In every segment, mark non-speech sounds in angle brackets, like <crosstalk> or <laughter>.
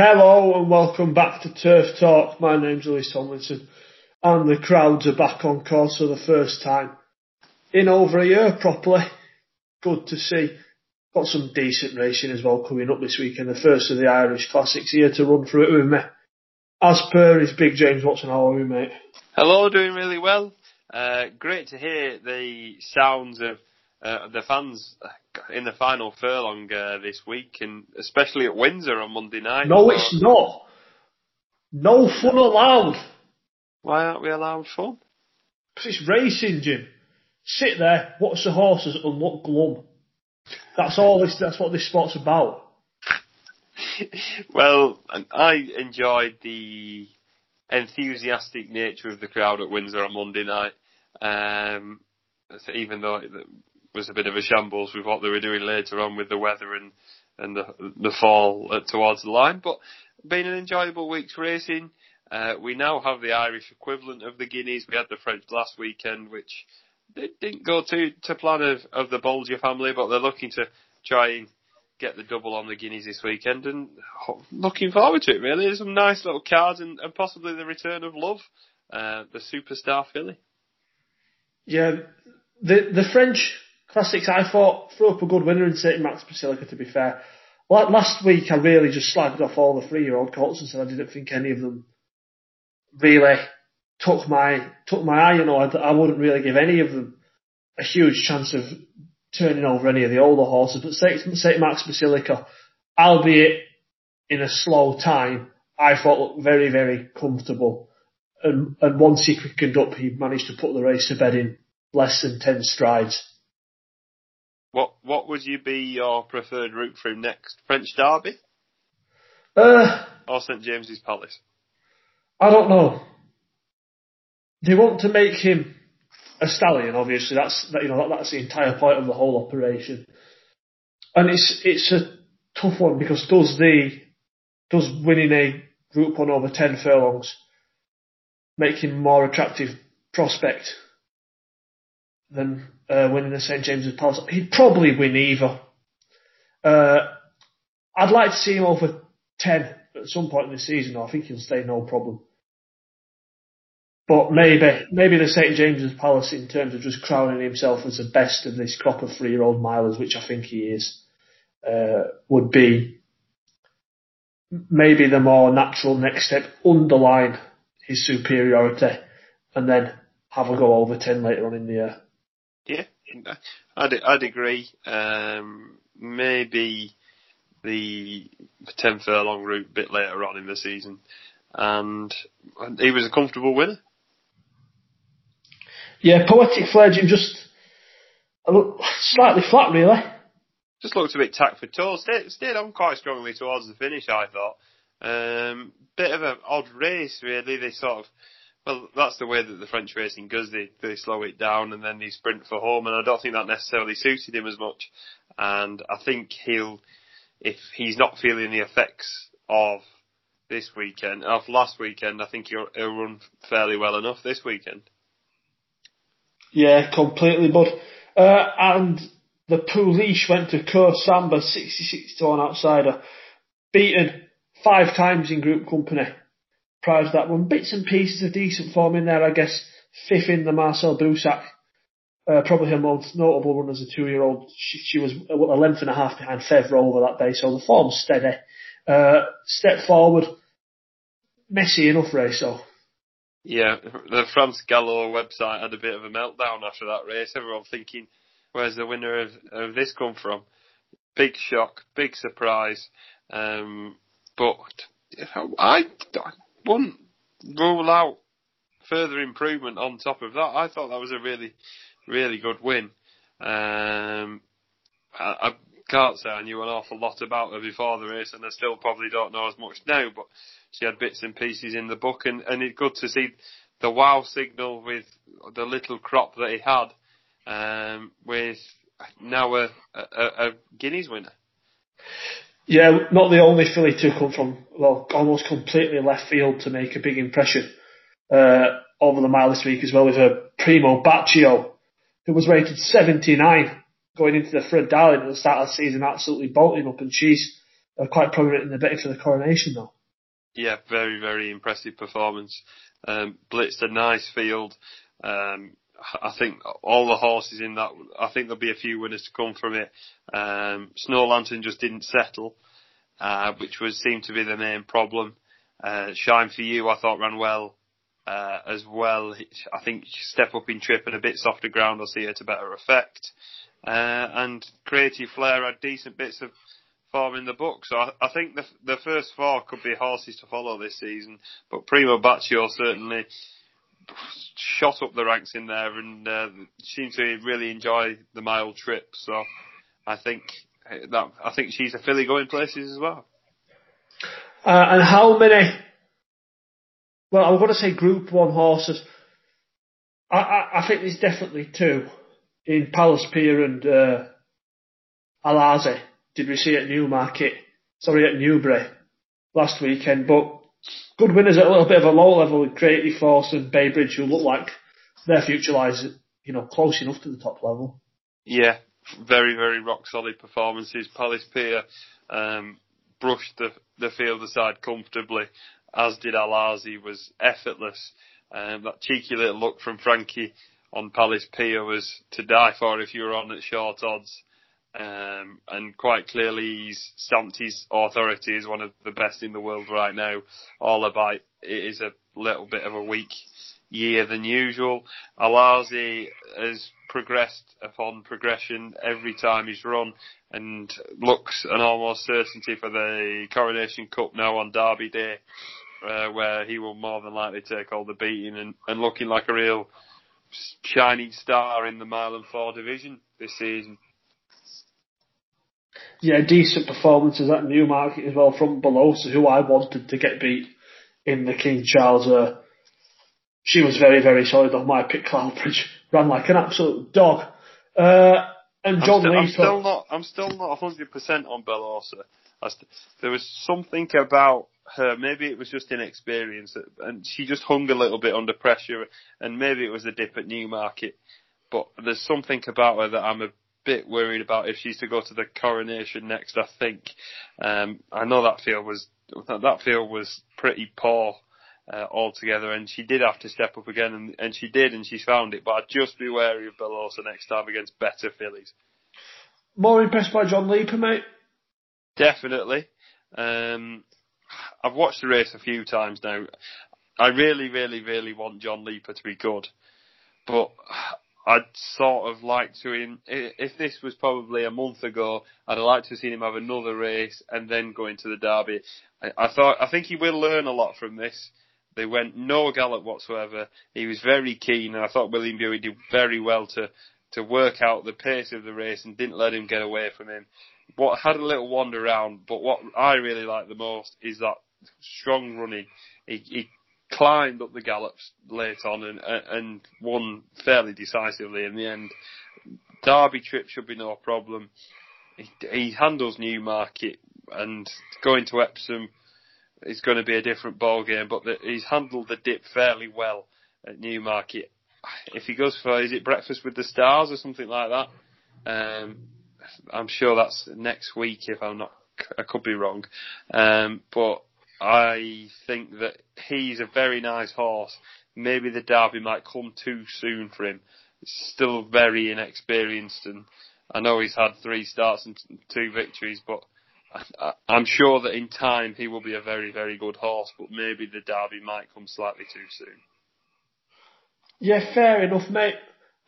Hello and welcome back to Turf Talk. My name's Lewis Tomlinson and the crowds are back on course for the first time in over a year properly. Good to see. Got some decent racing as well coming up this weekend. The first of the Irish Classics here to run through it with me. As per is Big James Watson. How are you, mate? Hello, doing really well. Uh, great to hear the sounds of uh, the fans in the final furlong uh, this week, and especially at Windsor on Monday night. No, it's not. No fun allowed. Why aren't we allowed fun? Because it's racing, Jim. Sit there, watch the horses, and look glum. That's all this. That's what this sport's about. <laughs> well, I enjoyed the enthusiastic nature of the crowd at Windsor on Monday night. Um, even though was a bit of a shambles with what they were doing later on with the weather and and the the fall towards the line, but been an enjoyable week's racing. Uh, we now have the Irish equivalent of the Guineas. We had the French last weekend, which didn't go to to plan of, of the Bolger family, but they're looking to try and get the double on the Guineas this weekend, and looking forward to it. Really, There's some nice little cards, and, and possibly the return of Love, uh, the superstar filly. Yeah, the the French classics. I thought threw up a good winner in St Mark's Basilica. To be fair, last week I really just slagged off all the three year old colts and said I didn't think any of them really took my took my eye. You know, I, I wouldn't really give any of them a huge chance of turning over any of the older horses. But St St Mark's Basilica, albeit in a slow time, I thought looked very very comfortable. And, and once he quickened up, he managed to put the race to bed in less than ten strides. What what would you be your preferred route through next? French Derby? Uh, or St James's Palace? I don't know. They want to make him a stallion. Obviously, that's that, you know that, that's the entire point of the whole operation, and it's it's a tough one because does the does winning a Group One over ten furlongs make him more attractive prospect than uh, winning the St James's Palace? He'd probably win either. Uh, I'd like to see him over ten at some point in the season. I think he'll stay no problem. But maybe, maybe the St James's Palace, in terms of just crowning himself as the best of this crop of three-year-old milers, which I think he is, uh, would be maybe the more natural next step. Underline his superiority, and then have a go over ten later on in the year. Yeah, I'd I'd agree. Um, maybe the ten furlong route a bit later on in the season, and he was a comfortable winner. Yeah, poetic fledging just slightly flat, really. Just looked a bit tack for toe. Stayed, stayed on quite strongly towards the finish, I thought. Um, bit of an odd race, really. They sort of, well, that's the way that the French racing goes. They they slow it down and then they sprint for home, and I don't think that necessarily suited him as much. And I think he'll, if he's not feeling the effects of this weekend, of last weekend, I think he'll, he'll run fairly well enough this weekend. Yeah, completely, bud. Uh, and the Pouliche went to Coeursamba, 66 to one outsider, beaten five times in group company prior to that one. Bits and pieces of decent form in there, I guess. Fifth in the Marcel Boussac. Uh, probably her most notable run as a two-year-old. She, she was a length and a half behind Fèvre over that day, so the form's steady. Uh, step forward, messy enough race, though. Yeah, the France Galop website had a bit of a meltdown after that race. Everyone thinking, where's the winner of, of this come from? Big shock, big surprise. Um, but I wouldn't rule out further improvement on top of that. I thought that was a really, really good win. Um, I, I can't say I knew an awful lot about her before the race, and I still probably don't know as much now. But she had bits and pieces in the book, and, and it's good to see the wow signal with the little crop that he had, um, with now a, a, a Guineas winner. Yeah, not the only filly to come from, well, almost completely left field to make a big impression uh, over the mile this week as well with a Primo Bacio, who was rated 79 going into the Fred Darling at the start of the season, absolutely bolting up, and she's uh, quite prominent in the betting for the coronation though. Yeah, very, very impressive performance. Um, blitzed a nice field. Um, I think all the horses in that, I think there'll be a few winners to come from it. Um, Snow Lantern just didn't settle, uh, which was seemed to be the main problem. Uh, Shine for You, I thought ran well, uh, as well. I think step up in trip and a bit softer ground will see her to better effect. Uh, and Creative Flair had decent bits of form in the book. So I, I think the the first four could be horses to follow this season. But Primo Bacio certainly shot up the ranks in there and uh, seemed to really enjoy the mile trip. So I think that I think she's a filly going places as well. Uh, and how many? Well, I'm going to say Group One horses. I, I, I think there's definitely two in Palace Pier and uh, Al Aasy. Did we see at Newmarket? Sorry, at Newbury last weekend. But good winners at a little bit of a low level with Creative Force and Baybridge, who look like their future lies, you know, close enough to the top level. Yeah, very, very rock solid performances. Palace Pier um, brushed the, the field aside comfortably, as did Al Aasy, was effortless. Um, that cheeky little look from Frankie on Palace Pier was to die for if you were on at short odds. Um, and quite clearly he's stamped his authority as one of the best in the world right now. All about it is a little bit of a weak year than usual. Al Aasy has progressed upon progression every time he's run and looks an almost certainty for the Coronation Cup now on Derby Day, uh, where he will more than likely take all the beating and, and looking like a real shining star in the mile and four division this season. Yeah, decent performances at Newmarket as well from Belosa, who I wanted to get beat in the King Charles. Uh, she was very, very solid on my pick. Cloudbridge <laughs> ran like an absolute dog. Uh, and John I'm, st- I'm still not. I'm still not 100 percent on Belosa. St- there was something about her. Maybe it was just inexperience, and she just hung a little bit under pressure. And maybe it was a dip at Newmarket. But there's something about her that I'm a bit worried about if she's to go to the coronation next. I think. Um, I know that field was that field was pretty poor uh, altogether, and she did have to step up again, and, and she did, and she's found it. But I'd just be wary of Belosa next time against better fillies. More impressed by John Leeper, mate. Definitely. Um, I've watched the race a few times now. I really, really, really want John Leeper to be good, but I'd sort of like to him. If this was probably a month ago, I'd like to have seen him have another race and then go into the derby. I, I thought, I think he will learn a lot from this. They went no gallop whatsoever. He was very keen, and I thought William Buick did very well to to work out the pace of the race and didn't let him get away from him. What had a little wander around, but what I really like the most is that strong running. He, he climbed up the gallops late on and and won fairly decisively in the end. Derby trip should be no problem. He, he handles Newmarket and going to Epsom is going to be a different ball game, but the, he's handled the dip fairly well at Newmarket. If he goes for is it breakfast with the stars or something like that, um, I'm sure that's next week. If I'm not, I could be wrong, um, but I think that he's a very nice horse. Maybe the Derby might come too soon for him. He's still very inexperienced, and I know he's had three starts and two victories, but I'm sure that in time he will be a very, very good horse, but maybe the Derby might come slightly too soon. Yeah, fair enough, mate.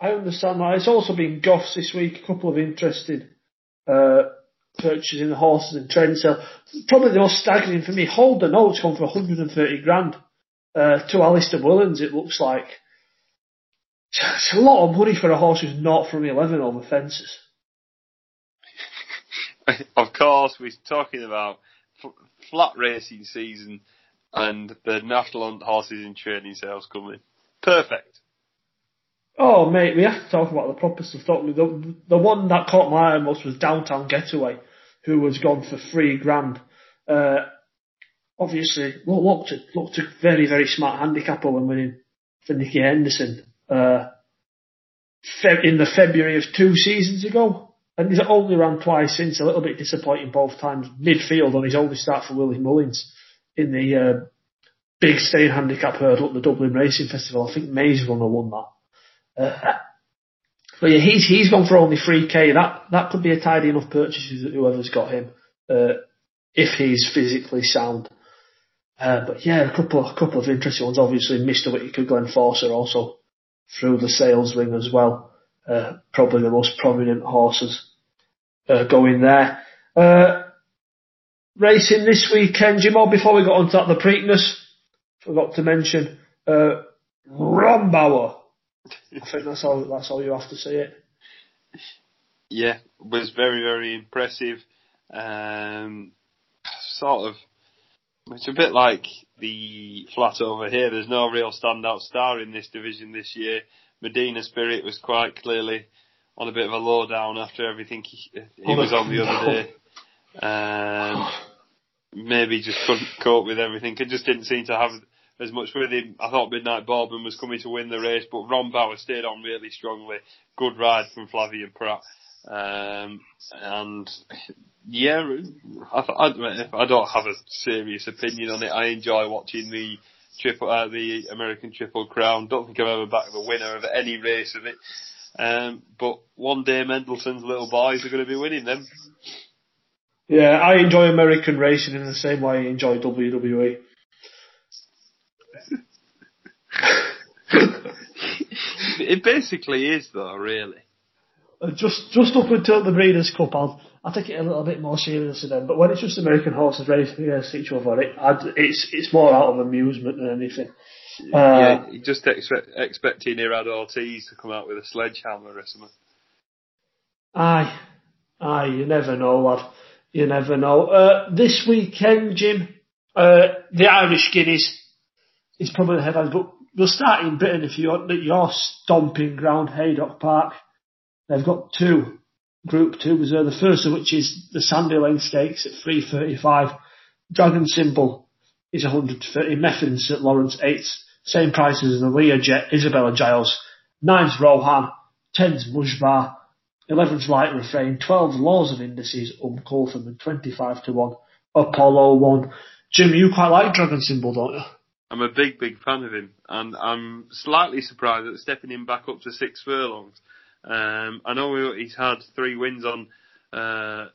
I understand that. It's also been Goffs this week, a couple of interesting uh, purchases in the horses and training sale. Probably the most staggering for me, Hold the Notes gone for 130 grand uh, to Alistair Whillans, it looks like. It's a lot of money for a horse who's not from 11 over fences. <laughs> of course, we're talking about flat racing season and the national horses in training sales coming. Perfect. Oh, mate, we have to talk about the proper stuff, don't we? The, the one that caught my eye most was Downtown Getaway, who was gone for three grand. Uh, obviously, looked at, looked a very, very smart handicapper when winning for Nicky Henderson, uh, in the February of two seasons ago. and he's only ran twice since. A little bit disappointing both times. Midfield on his only start for Willie Mullins in the uh, big staying handicap hurdle at the Dublin Racing Festival. I think Maze Runner won that. Uh, but yeah, he's he's gone for only three k. That that could be a tidy enough purchase that whoever's got him, uh, if he's physically sound. Uh, but yeah, a couple a couple of interesting ones. Obviously, Mr. Whitaker, Glen Forsa also through the sales ring as well. Uh, probably the most prominent horses uh, going there. Uh, racing this weekend, Jim. Before we got on to the Preakness, forgot to mention uh, Rombauer. I think that's all. That's all you have to say. It. Yeah, was very very impressive. Um, sort of, it's a bit like the flat over here. There's no real standout star in this division this year. Medina Spirit was quite clearly on a bit of a low down after everything he, he was on the other day. Um, maybe just couldn't cope with everything. It just didn't seem to have as much with him. I thought Midnight Bourbon was coming to win the race, but Rombauer stayed on really strongly. Good ride from Flavien Prat. Um, and yeah, I, I, I don't have a serious opinion on it. I enjoy watching the triple, uh, the American Triple Crown. Don't think I've ever backed the winner of any race of it. Um, but one day Mendelssohn's little boys are going to be winning them. Yeah, I enjoy American racing in the same way I enjoy WWE. It basically is though, really. Uh, just just up until the Breeders' Cup, I'll I take it a little bit more seriously then. But when it's just American horses racing against each other, it, I'd, it's it's more out of amusement than anything. Uh, yeah, you just expect expecting Irad Ortiz to come out with a sledgehammer or something. Aye, aye, you never know, lad. You never know. Uh, this weekend, Jim, uh, the Irish Guineas is probably the headlines, but we'll start in Britain if you're at your stomping ground, Haydock Park. They've got two Group 2 was there. The first of which is the Lane Stakes at 335. Dragon Symbol is 130. Method in St Lawrence 8. Same prices as the Lir Jet, Isabella Giles. 9's Rohan. 10's Mujbar. 11's Light Refrain. 12 Laws of Indices, Um Coltham and 25 to 1. Apollo 1. Jim, you quite like Dragon Symbol, don't you? I'm a big, big fan of him, and I'm slightly surprised at stepping him back up to six furlongs. Um, I know he's had three wins on uh,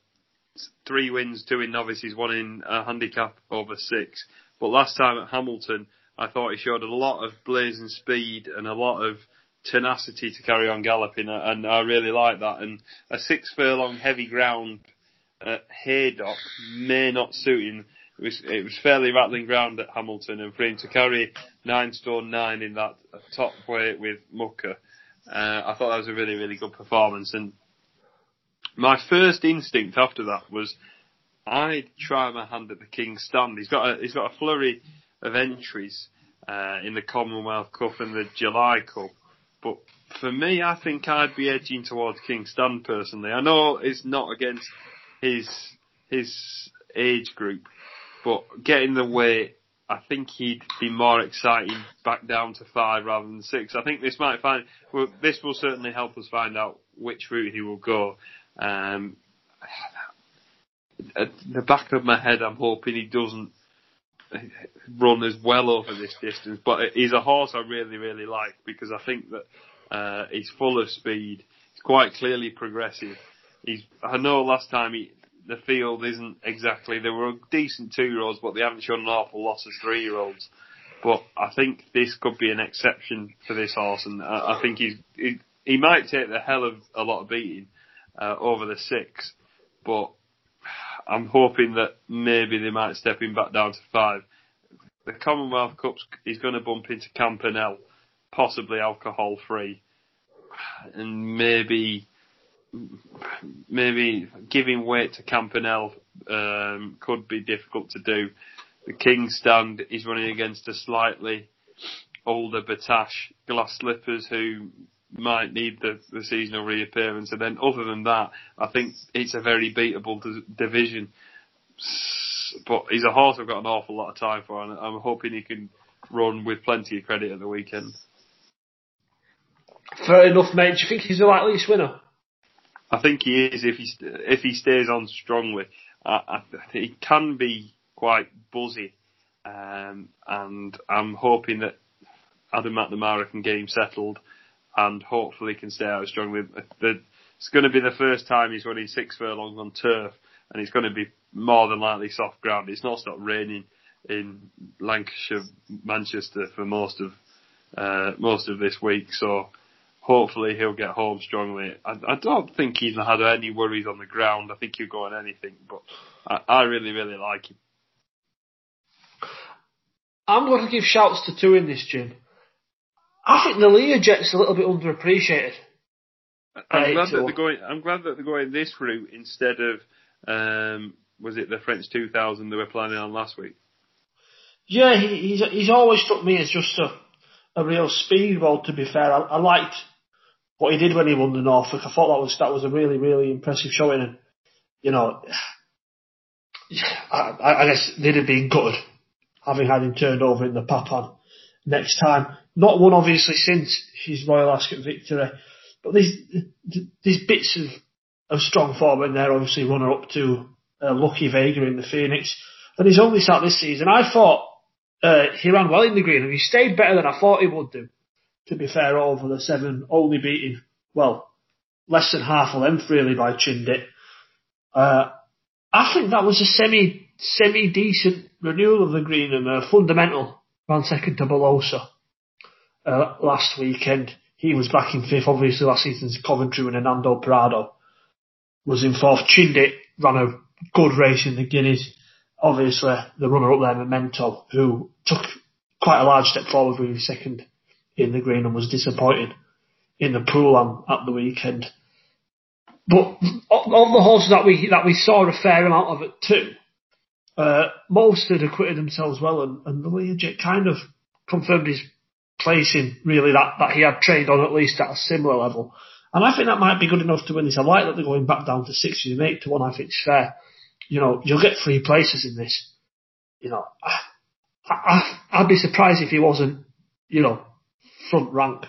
three wins, two in novices, one in a handicap over six. But last time at Hamilton, I thought he showed a lot of blazing speed and a lot of tenacity to carry on galloping, and I really like that. And a six furlong heavy ground at Haydock may not suit him. It was, it was fairly rattling ground at Hamilton, and for him to carry nine stone nine in that top weight with Mucker, uh, I thought that was a really, really good performance. And my first instinct after that was I'd try my hand at the King's Stand. He's got a, he's got a flurry of entries uh, in the Commonwealth Cup and the July Cup. But for me, I think I'd be edging towards King's Stand personally. I know it's not against his his age group, but getting the weight I think he'd be more exciting back down to five rather than six. I think this might find well, this will certainly help us find out which route he will go. Um, at the back of my head, I'm hoping he doesn't run as well over this distance. But he's a horse I really, really like because I think that uh, he's full of speed. He's quite clearly progressive. He's. I know last time he the field isn't exactly. They were decent two-year-olds, but they haven't shown an awful lot as three-year-olds. But I think this could be an exception for this horse, and I, I think he's he, he might take the hell of a lot of beating uh, over the six, but I'm hoping that maybe they might step him back down to five. The Commonwealth Cups he's going to bump into Campanelle, possibly alcohol free, and maybe maybe giving weight to Campanelle um, could be difficult to do. The King's Stand is running against a slightly older Battaash glass slippers who might need the, the seasonal reappearance. And then other than that, I think it's a very beatable division. But he's a horse I've got an awful lot of time for, and I'm hoping he can run with plenty of credit at the weekend. Fair enough, mate. Do you think he's the likeliest winner? I think he is if he if he stays on strongly. I, he can be quite buzzy, um, and I'm hoping that Adam McNamara can get him settled, and hopefully can stay out strongly. The, it's going to be the first time he's running six furlongs on turf, and it's going to be more than likely soft ground. It's not stopped raining in Lancashire, Manchester for most of uh, most of this week, so hopefully he'll get home strongly. I, I, don't think he's had any worries on the ground. I think he'll go on anything, but I, I really, really like him. I'm going to give shouts to two in this, Jim. I think the Lir Jet's a little bit underappreciated. I'm glad that they're going. I'm glad that they're going this route instead of um, was it the French 2000 they were planning on last week? Yeah, he, he's he's always struck me as just a a real speedball. To be fair, I, I liked what he did when he won the Norfolk. I thought that was that was a really really impressive showing, and you know, I, I guess they'd have been good having had him turned over in the Papin next time. Not one obviously since his Royal Ascot victory, but these these bits of of strong form in there. Obviously, runner up to uh, Lucky Vega in the Phoenix, and he's only sat this season. I thought uh, he ran well in the green, and he stayed better than I thought he would do to be fair, over the seven, only beating, well, less than half a length really by Chindit. Uh, I think that was a semi, semi decent renewal of the green and a fundamental ran second to Belosa, uh, last weekend. He was back in fifth, obviously last season's Coventry and Nando Parrado was in fourth. Chindit ran a good race in the Guineas. Obviously, the runner up there, Memento, who took quite a large step forward with his second in the green and was disappointed in the pool at the weekend. But of the horses that we that we saw a fair amount of it too, uh, most had acquitted themselves well, and, and the Lir Jet kind of confirmed his placing really that, that he had trained on at least at a similar level. And I think that might be good enough to win this. I like that they're going back down to six and eight to one. I think it's fair. You know, you'll get three places in this. You know, I, I, I'd be surprised if he wasn't, you know, front rank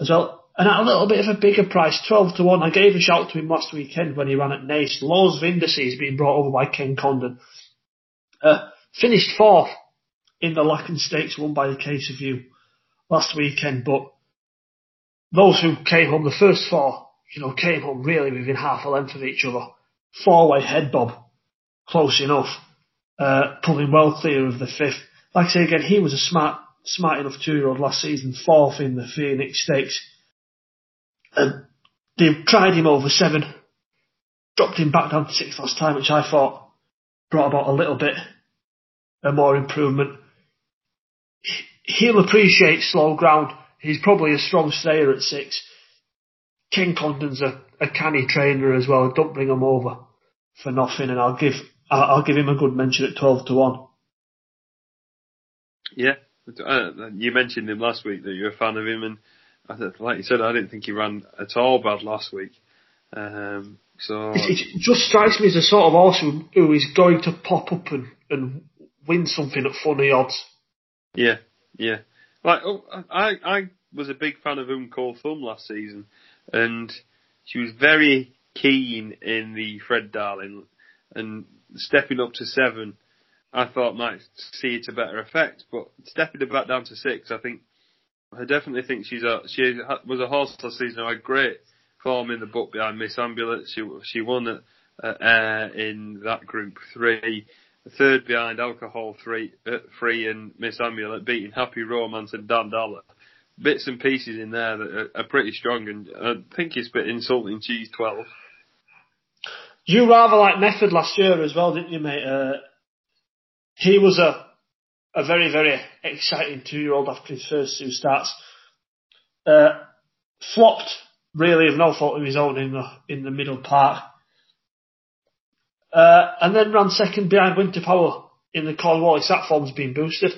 as well. And at a little bit of a bigger price, 12 to 1. I gave a shout to him last weekend when he ran at Naas. Laws of Indices being brought over by Ken Condon. Uh, finished fourth in the Lacken Stakes won by the Case of You last weekend, but those who came home, the first four, you know, came home really within half a length of each other. Four way head bob. Close enough. Uh, pulling well clear of the fifth. Like I say again, he was a smart smart enough two year old last season, fourth in the Phoenix Stakes. And they tried him over seven, dropped him back down to six last time, which I thought brought about a little bit more improvement. He'll appreciate slow ground. He's probably a strong stayer at six. Ken Condon's a, a canny trainer as well. Don't bring him over for nothing, and I'll give I'll give him a good mention at twelve to one. Yeah, you mentioned him last week that you're a fan of him, and like you said, I didn't think he ran at all bad last week. Um, so <laughs> it, just strikes me as a sort of horse who, who is going to pop up and, and win something at funny odds. Yeah, yeah. Like oh, I, I was a big fan of Um Cole Thumb last season, and she was very keen in the Fred Darling, and stepping up to seven I thought might see it to better effect. But stepping it back down to six, I think I definitely think she's a she was a horse last season who had great form in the book behind Miss Amulet. She she won at uh, in that group three. Third behind Alcohol three, uh, free and Miss Amulet beating Happy Romance and Dan Dollar. Bits and pieces in there that are, are pretty strong, and I think it's a bit insulting. She's twelve. You rather like Method last year as well, didn't you, mate? Uh, he was a a very very exciting two year old after his first two starts. Uh, flopped really of no fault of his own in the in the middle part, uh, and then ran second behind Winter Power in the Cornwallis. That form's been boosted.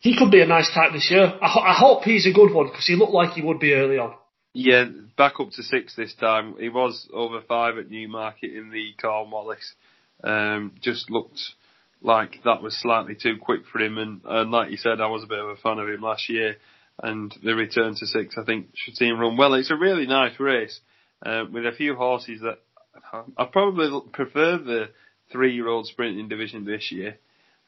He could be a nice type this year. I, ho- I hope he's a good one because he looked like he would be early on. Yeah, back up to six this time. He was over five at Newmarket in the Cornwallis. Um, just looked like that was slightly too quick for him. And, and like you said, I was a bit of a fan of him last year. And the return to six, I think, should see him run well. It's a really nice race. uh, with a few horses that I probably prefer the three-year-old sprinting division this year.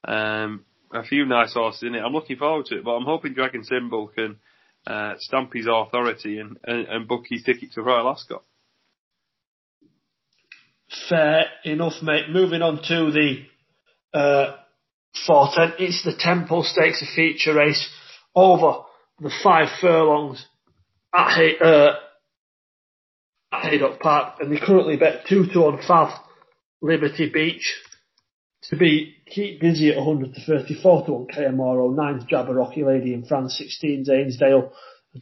Um, a few nice horses in it. I'm looking forward to it, but I'm hoping Dragon Symbol can uh, stamp his authority and, and, and book his ticket to Royal Ascot. Fair enough, mate. Moving on to the uh, 410. It's the Temple Stakes, a feature race over the five furlongs at, Hay, uh, at Haydock Park, and they currently bet two to one Fav Liberty Beach to be keep busy at 100 to 34 to 1 KMRO, 9 Jabbarockie Lady in France, 16 Zanesdale,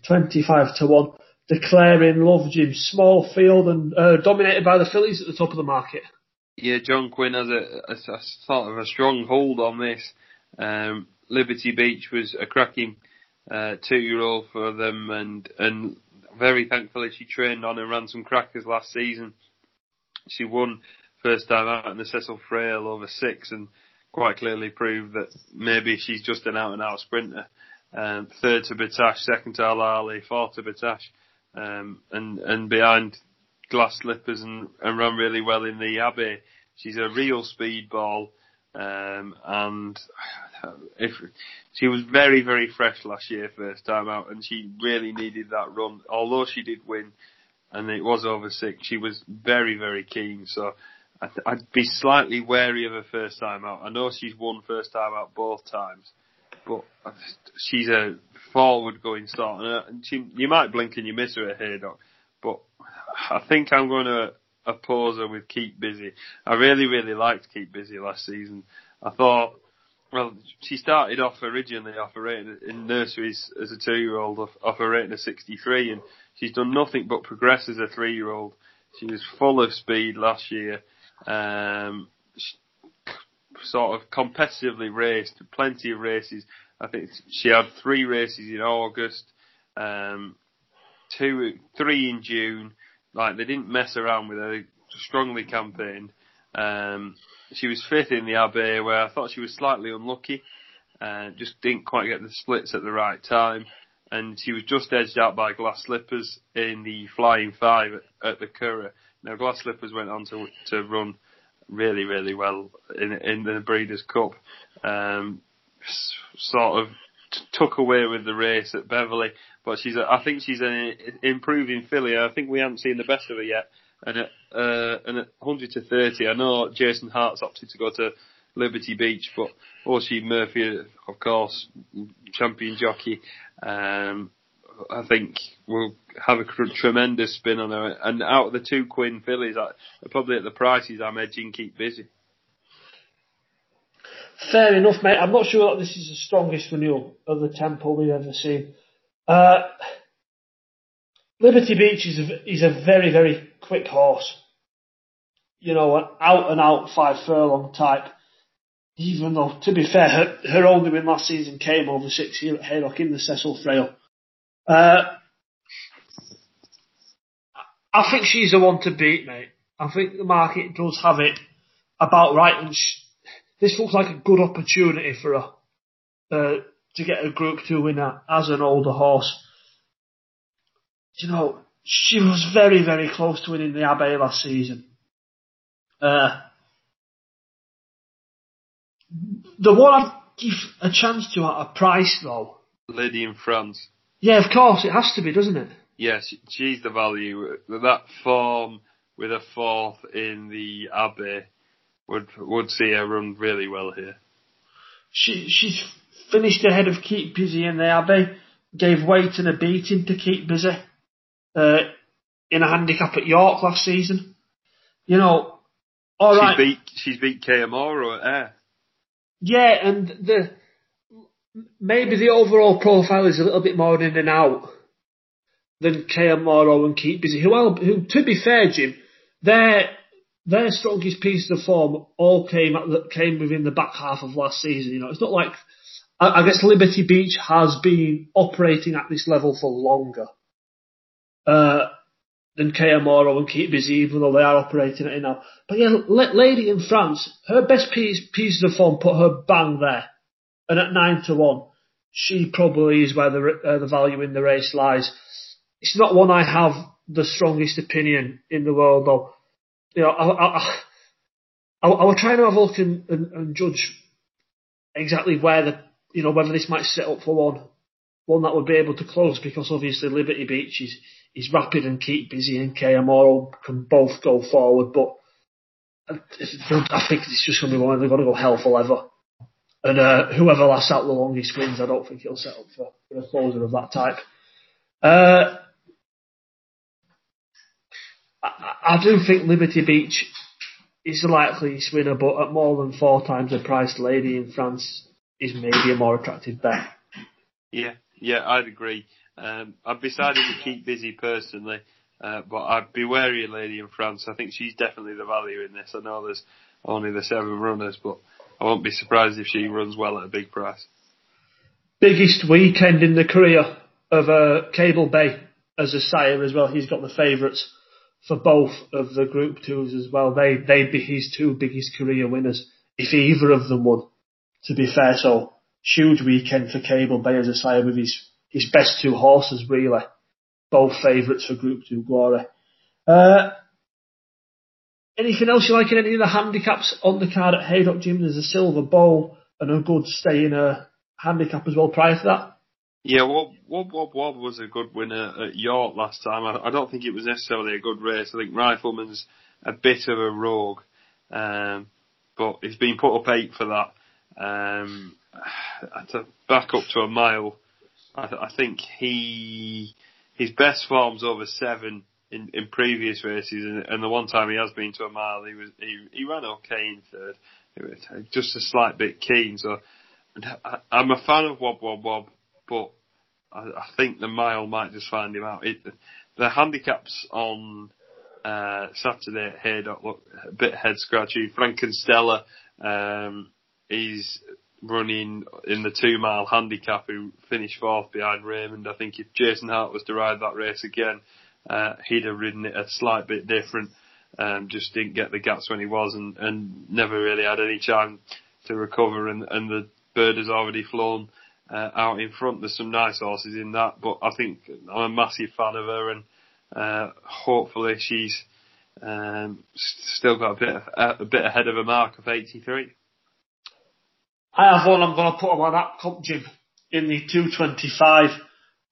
25 to 1 declaring love Jim small field and uh, dominated by the fillies at the top of the market. Yeah, John Quinn has a, a, a sort of a strong hold on this. Um, Liberty Beach was a cracking uh, two-year-old for them, and and very thankfully she trained on and ran some crackers last season. She won first time out in the Cecil Frail over six, and quite clearly proved that maybe she's just an out-and-out sprinter. Um, third to Battaash, second to Al fourth to Battaash um, and and behind glass slippers and, and run really well in the Abbey. She's a real speedball, um, and if she was very very fresh last year first time out, and she really needed that run. Although she did win, and it was over six, she was very very keen. So. I'd be slightly wary of her first time out. I know she's won first time out both times, but she's a forward going start, and she, you might blink and you miss her at Haydock, I think I'm going to oppose her with Keep Busy. I really, really liked Keep Busy last season. I thought, well, she started off originally off a rating in nurseries as a two-year-old off, off a rating of 63, and she's done nothing but progress as a three-year-old. She was full of speed last year. Um, sort of competitively raced, plenty of races. I think she had three races in August, um, two, three in June. Like they didn't mess around with her. They strongly campaigned. Um, she was fifth in the Abbey, where I thought she was slightly unlucky. Uh, just didn't quite get the splits at the right time. And she was just edged out by Glass Slippers in the Flying Five at, at the Curragh. Now Glass Slippers went on to to run really, really well in in the Breeders' Cup. Um, sort of t- took away with the race at Beverley, but she's a, I think she's an improving filly. I think we haven't seen the best of her yet. And at uh, and at 100 to 30, I know Jason Hart's opted to go to Liberty Beach, but Oisin Murphy, of course, champion jockey. Um, I think will have a tremendous spin on her. And out of the two Quinn fillies, I, probably at the prices I'm edging keep busy. Fair enough, mate. I'm not sure that this is the strongest renewal of the Temple we've ever seen. Uh, Liberty Beach is a, is a very, very quick horse. You know, an out and out five furlong type. Even though, to be fair, her, her only win last season came over six here at Haydock in the Cecil Frail. Uh, I think she's the one to beat, mate. I think the market does have it about right, and this looks like a good opportunity for her uh, to get a Group Two winner as an older horse. You know, she was very, very close to winning the Abbey last season. Uh, the one I'd give a chance to at a price though. Lady in France. Yeah, of course, it has to be, doesn't it? Yes, she's the value. That form with a fourth in the Abbey would would see her run really well here. She she's finished ahead of Keep Busy in the Abbey, gave weight and a beating to Keep Busy uh, in a handicap at York last season. You know, all she's right. Beat, she's beat KMR at Ayr. Yeah, and the maybe the overall profile is a little bit more in and out than KM Morrow and Keep Busy. Who, who, to be fair, Jim, their their strongest pieces of form all came came within the back half of last season. You know, it's not like I, I guess Liberty Beach has been operating at this level for longer uh, than KM Morrow and Keep Busy, even though they are operating at it now. But yeah, Lady in France, her best piece, pieces of form put her bang there and at nine to one, she probably is where the uh, the value in the race lies. It's not one I have the strongest opinion in the world, though. You know, I, I, I, I will try to have a look and, and, and judge exactly where the, you know, whether this might set up for one, one that would be able to close because obviously Liberty Beach is, is rapid and keep busy and KMO can both go forward, but I think it's just going to be one they're going to go hell for leather. And uh, whoever lasts out the longest wins, I don't think he'll set up for, for a closer of that type. Uh, I, do think Liberty Beach is the likeliest winner, but at more than four times the price, Lady in France is maybe a more attractive bet. Yeah, yeah, I'd agree. Um, I've decided to keep busy personally, uh, but I'd be wary of Lady in France. I think she's definitely the value in this. I know there's only the seven runners, but I won't be surprised if she runs well at a big price. Biggest weekend in the career of uh, Cable Bay as a sire as well. He's got the favourites for both of the Group Twos as well. They they'd be his two biggest career winners if either of them won. To be fair, so huge weekend for Cable Bay as a sire with his his best two horses really, both favourites for Group Two glory. Uh, anything else you like in any of the handicaps on the card at Haydock Jim? There's a silver bowl and a good stay in a handicap as well prior to that. Yeah, Wob Wob Wob was a good winner at York last time. I, I don't think it was necessarily a good race. I think Rifleman's a bit of a rogue, um, but he's been put up eight for that. Um, to back up to a mile, I, I think he his best form's over seven in, in previous races, and, and the one time he has been to a mile, he was he, he ran okay in third. Just a slight bit keen. So I, I'm a fan of Wob Wob Wob, but I, I think the mile might just find him out. It, the handicaps on uh, Saturday at Haydock look a bit head scratchy. Frankenstella um, is running in the two mile handicap who finished fourth behind Raymond. I think if Jason Hart was to ride that race again, uh, he'd have ridden it a slight bit different. Um, just didn't get the gaps when he was and, and never really had any time to recover and, and the bird has already flown uh, out in front. There's some nice horses in that, but I think I'm a massive fan of her, and uh, hopefully she's um, still got a bit of, a bit ahead of a mark of 83. I have one. I'm going to put on that comp Jim in the 225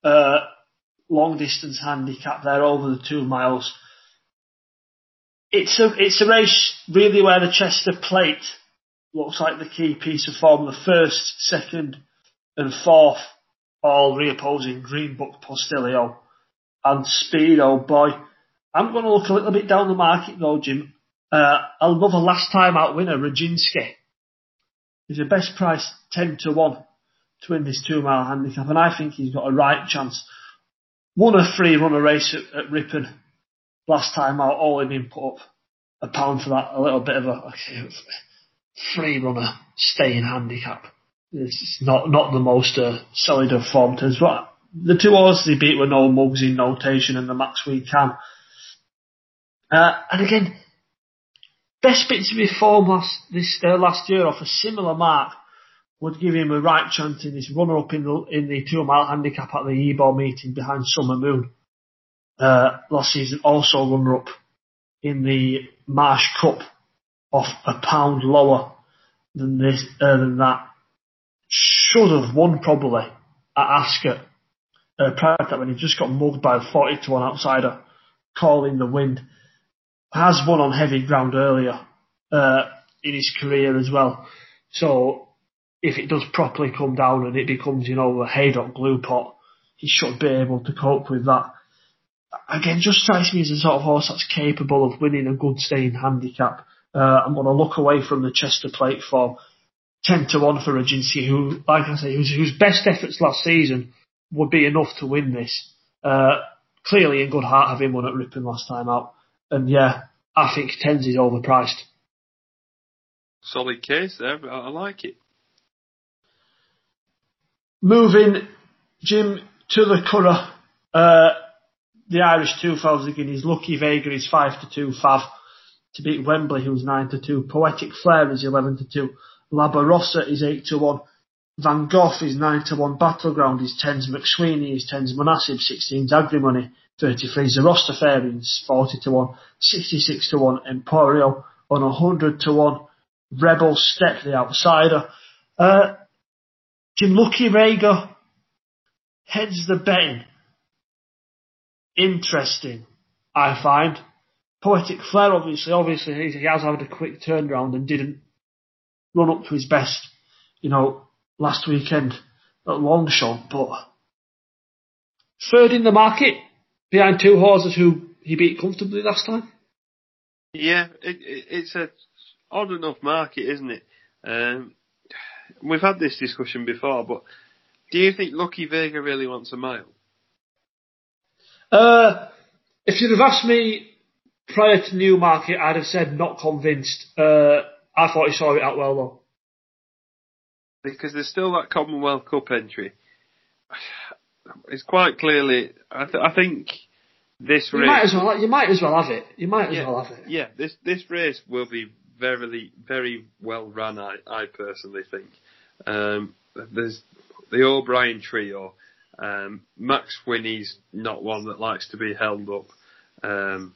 uh, long distance handicap there over the two miles. It's a it's a race really where the Chester Plate looks like the key piece of form. The first, second, and fourth, all reopposing Green Book Postilio and speed, Speedo Boy. I'm going to look a little bit down the market though, Jim. Uh, I'll love a last time out winner, Rajinsky. He's the best price 10 to 1 to win this two mile handicap, and I think he's got a right chance. Won a free runner race at, at Ripon last time out, in him put up a pound for that, a little bit of a <laughs> free runner staying handicap. It's not not the most uh, solid of form terms, but the two horses he beat were no mugs in notation and the max we can. Uh, and again, best bits of his form last this uh, last year off a similar mark would give him a right chance in this runner up in the in the two mile handicap at the Ebor meeting behind Summer Moon. Uh, last season also runner up in the Marsh Cup off a pound lower than this uh, than that should have won probably at Ascot uh, prior to that when he just got mugged by a 40 to 1 outsider calling the wind. Has won on heavy ground earlier uh, in his career as well. So if it does properly come down and it becomes, you know, a Haydock glue pot, he should be able to cope with that. Again, just strikes me as a sort of horse that's capable of winning a good staying handicap. Uh, I'm going to look away from the Chester Plate form 10 to 1 for Rajinsky, who, like I say, whose, whose best efforts last season would be enough to win this. Uh, clearly in good heart having won at Ripon last time out. And yeah, I think Tens is overpriced. Solid case there, but I like it. Moving, Jim, to the Curragh, uh, the Irish 2000 again, his Lucky Vega is 5 to 2 Fav to beat Wembley, who's 9 to 2. Poetic Flare is 11 to 2. La Barrosa is 8 to 1. Van Gogh is 9 to 1. Battleground is 10s. McSweeney is 10s. Munassib 16s. Agrimoney 33. The Rastafarians 40 to 1, 66 to 1, Emporio on 100 to 1, Rebel Step the Outsider. Uh, Jim Lucky Vega heads the betting. Interesting, I find. Poetic Flare, obviously, obviously he has had a quick turnaround and didn't run up to his best, you know, last weekend at Longshot, but third in the market behind two horses who he beat comfortably last time. Yeah, it, it, it's a odd enough market, isn't it? Um, we've had this discussion before, but do you think Lucky Vega really wants a mile? Uh, if you'd have asked me prior to Newmarket, I'd have said not convinced. Uh, I thought he saw it out well though. Because there's still that Commonwealth Cup entry. It's quite clearly. I, th- I think this you race. Might as well, you might as well have it. You might as yeah, well have it. Yeah, this this race will be very very well run. I I personally think. Um, there's the O'Brien trio. Um, Mac Swiney's not one that likes to be held up. Um,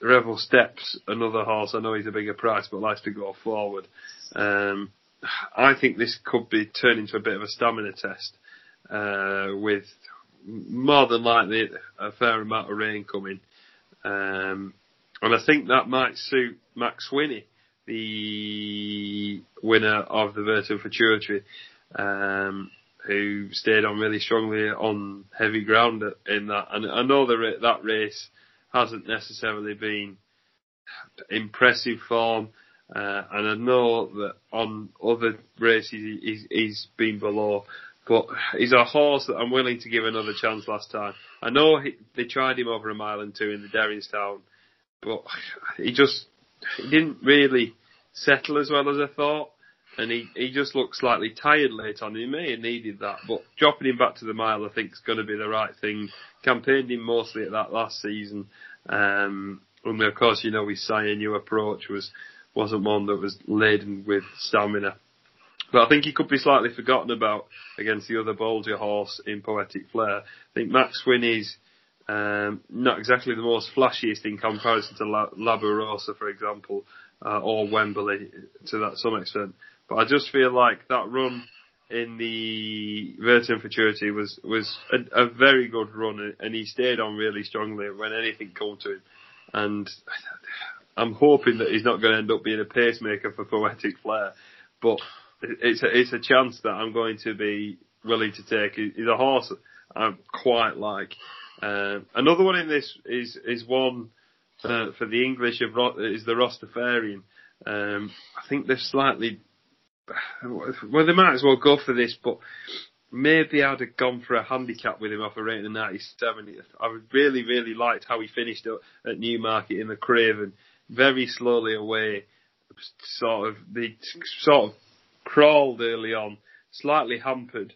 Rebel Steps, another horse. I know he's a bigger price, but likes to go forward. Um, I think this could be turned into a bit of a stamina test uh, with more than likely a fair amount of rain coming. Um, and I think that might suit Mac Swiney, the winner of the Vertem Futurity, um, who stayed on really strongly on heavy ground in that. And I know that that race hasn't necessarily been impressive form. Uh, and I know that on other races he's, he's been below, but he's a horse that I'm willing to give another chance last time. I know he, they tried him over a mile and two in the Derrinstown, but he just he didn't really settle as well as I thought, and he he just looked slightly tired late on. He may have needed that, but dropping him back to the mile I think is going to be the right thing. Campaigned him mostly at that last season, um, and of course you know we his Sire New approach was wasn't one that was laden with stamina. But I think he could be slightly forgotten about against the other Bolger horse in Poetic Flare. I think Mac Swiney's um, not exactly the most flashiest in comparison to La- Labarosa, for example, uh, or Wembley to that some extent. But I just feel like that run in the Vertem Futurity was was a, a, very good run, and he stayed on really strongly when anything came to him. And I'm hoping that he's not going to end up being a pacemaker for Poetic Flare, but it's a, it's a chance that I'm going to be willing to take. He's a horse I quite like. Um, another one in this is is one uh, for the English of is the Rastafarian. Um, I think they've slightly well they might as well go for this, but maybe I'd have gone for a handicap with him off a rating of 97. I really really liked how he finished at Newmarket in the Craven, very slowly away. Sort of they sort of crawled early on, slightly hampered,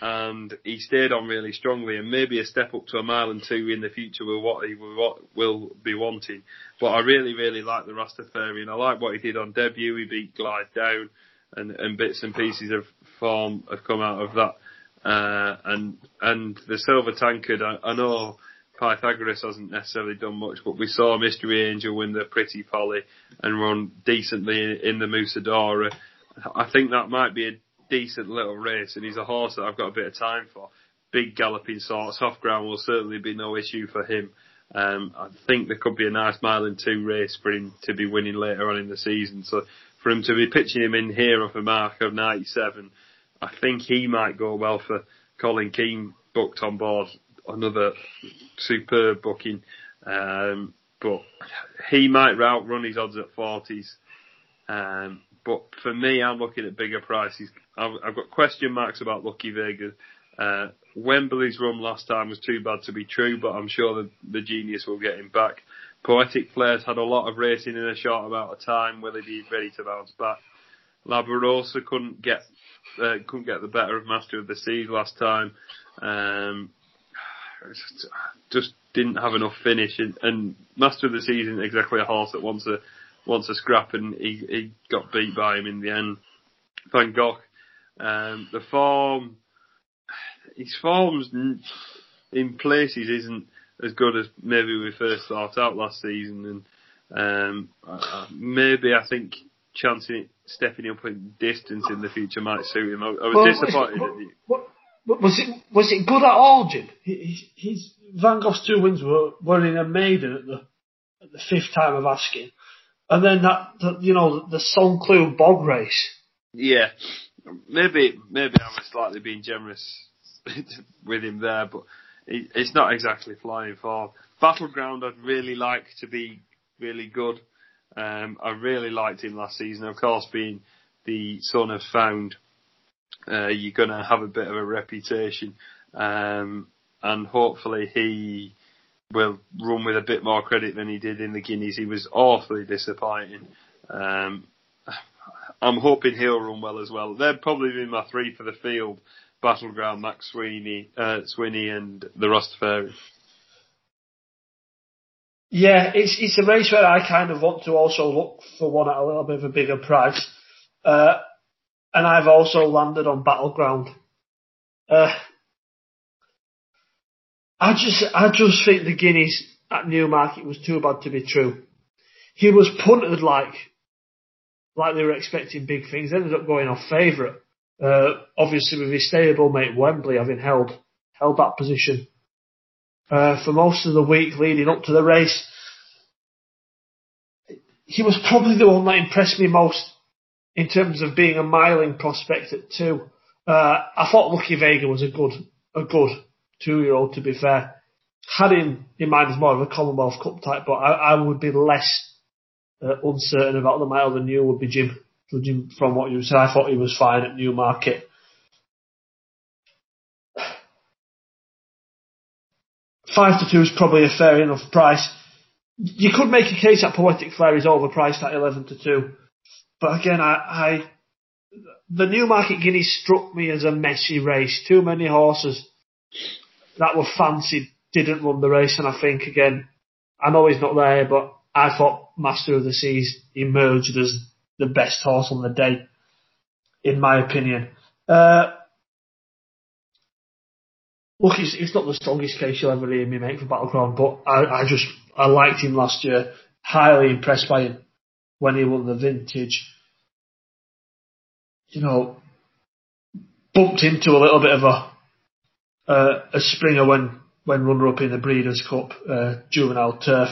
and he stayed on really strongly. And maybe a step up to a mile and two in the future will what he will, will be wanting. But I really, really like the Rastafarian. I like what he did on debut. He beat Glide down, and and bits and pieces of form have come out of that. Uh, and and the Silver Tankard, I, I know. Pythagoras hasn't necessarily done much, but we saw Mystery Angel win the Pretty Polly and run decently in, the Musidora I think that might be a decent little race, and he's a horse that I've got a bit of time for. Big galloping sort, soft ground will certainly be no issue for him. Um, I think there could be a nice mile and two race for him to be winning later on in the season. So for him to be pitching him in here off a mark of 97, I think he might go well for Colin Keane booked on board. Another superb booking. Um, but he might outrun his odds at 40s. Um, but for me, I'm looking at bigger prices. I've, I've got question marks about Lucky Vega. Uh, Wembley's run last time was too bad to be true, but I'm sure the, the genius will get him back. Poetic Flare's had a lot of racing in a short amount of time. Will he be ready to bounce back? La Barrosa couldn't get uh, couldn't get the better of Master of the Seas last time. Um, just didn't have enough finish, and, and Master of the Seas isn't exactly a horse that wants a wants a scrap, and he, he got beat by him in the end. Thank God. Um, the form, his forms in places isn't as good as maybe we first thought out last season, and um, uh, maybe I think chancing it, stepping up in distance in the future might suit him. I, I was Well, disappointed. what- at what- what- was it was it good at all, Jim? His Van Gogh's two wins were, were in a maiden at the at the fifth time of asking, and then that, that you know the Songclu bog race. Yeah, maybe maybe I was slightly being generous <laughs> with him there, but it's not exactly flying form. Battleground, I'd really like to be really good. Um, I really liked him last season. Of course, being the son of Found, uh, you're going to have a bit of a reputation, um, and hopefully he will run with a bit more credit than he did in the Guineas. He was awfully disappointing. Um, I'm hoping he'll run well as well. They'd probably be my three for the field: Battleground, Mac Swiney, uh, Swiney, and the Rastafari. Yeah, it's it's a race where I kind of want to also look for one at a little bit of a bigger price, uh, and I've also landed on Battleground. Uh, I just I just think the Guineas at Newmarket was too bad to be true. He was punted like like they were expecting big things. Ended up going off favourite. Uh, obviously with his stable mate Wembley having held held that position uh, for most of the week leading up to the race. He was probably the one that impressed me most in terms of being a miling prospect at two. Uh, I thought Lucky Vega was a good, a good two-year-old. To be fair, had him in mind as more of a Commonwealth Cup type, but I, I would be less uh, uncertain about the mile than you would be, Jim. Judging from what you said, I thought he was fine at Newmarket. five to two is probably a fair enough price. You could make a case that Poetic Flare is overpriced at eleven to two, but again, I, I the Newmarket Guineas struck me as a messy race. Too many horses that were fancied didn't run the race, and I think again, I know he's not there, but I thought Master of the Seas emerged as the best horse on the day, in my opinion. Uh, Look, it's, it's not the strongest case you'll ever hear me make for Battleground, but I, I just I liked him last year. Highly impressed by him when he won the vintage. You know, bumped into a little bit of a uh, a springer when when runner up in the Breeders' Cup uh, juvenile turf.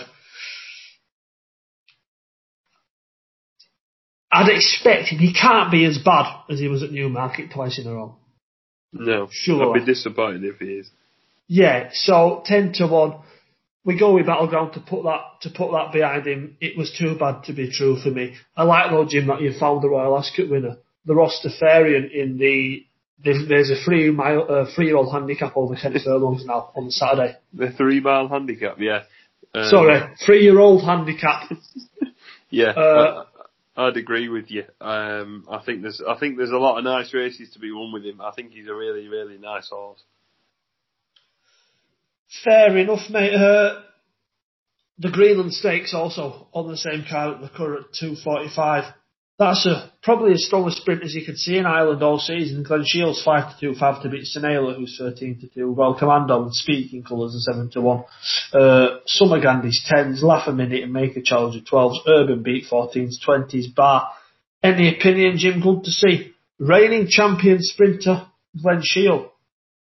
I'd expect him. He can't be as bad as he was at Newmarket twice in a row. No, Sure. I'd be disappointed if he is. Yeah, so ten to one. We go with battleground to put that to put that behind him. It was too bad to be true for me. I like though, Jim, that you found the Royal Ascot winner, the Rostafarian in the. There's, a three mile, uh, three year old handicap over ten furlongs now on Saturday. The three mile handicap, yeah. Um, Sorry, three year old handicap. <laughs> Yeah, Uh, I'd agree with you. Um, I think there's, I think there's a lot of nice races to be won with him. I think he's a really, really nice horse. Fair enough, mate. Uh, the Greenland Stakes also on the same card at the current 245. That's a, probably as strong a sprint as you could see in Ireland all season. Glen Shiel's 5 to 2, 5 to beat Senela, who's 13 to 2. Well, Commando and Speaking Colours are 7 to 1. Uh, Summerghand's 10s, Laugh a Minute and Make a Challenger 12s, Urban Beat 14s, 20s, Bar. Any opinion, Jim? Good to see. Reigning champion sprinter Glen Shiel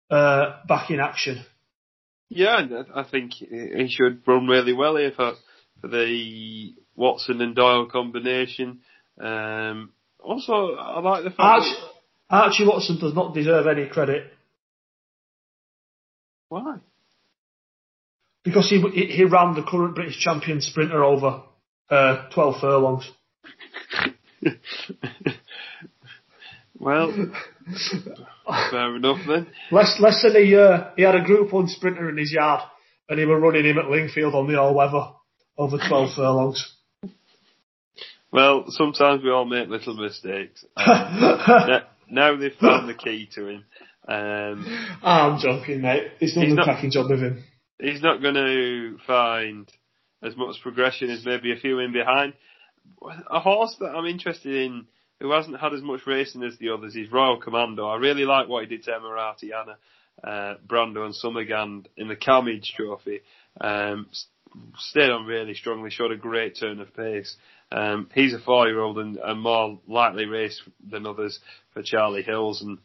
uh, back in action. Yeah, I I think he should run really well here for, for the Watson and Doyle combination. Um, also, I like the fact Archie, that, Archie Watson does not deserve any credit why? because he he ran the current British champion sprinter over uh, 12 furlongs. <laughs> well, fair enough then. Less less than a year, he had a Group One sprinter in his yard, and he were running him at Lingfield on the all weather over 12 furlongs. Well, sometimes we all make little mistakes. Um, <laughs> now, now they've found the key to him. Um, I'm joking, mate. He's done He's a not- cracking job with him. he's not going to find as much progression as maybe a few in behind. A horse that I'm interested in who hasn't had as much racing as the others is Royal Commando. I really like what he did to Emaraaty Ana, uh, Brando and Summerghand in the Cammidge Trophy. Um, stayed on really strongly, showed a great turn of pace. Um, he's a four-year-old and a more lightly raced than others for Charlie Hills, and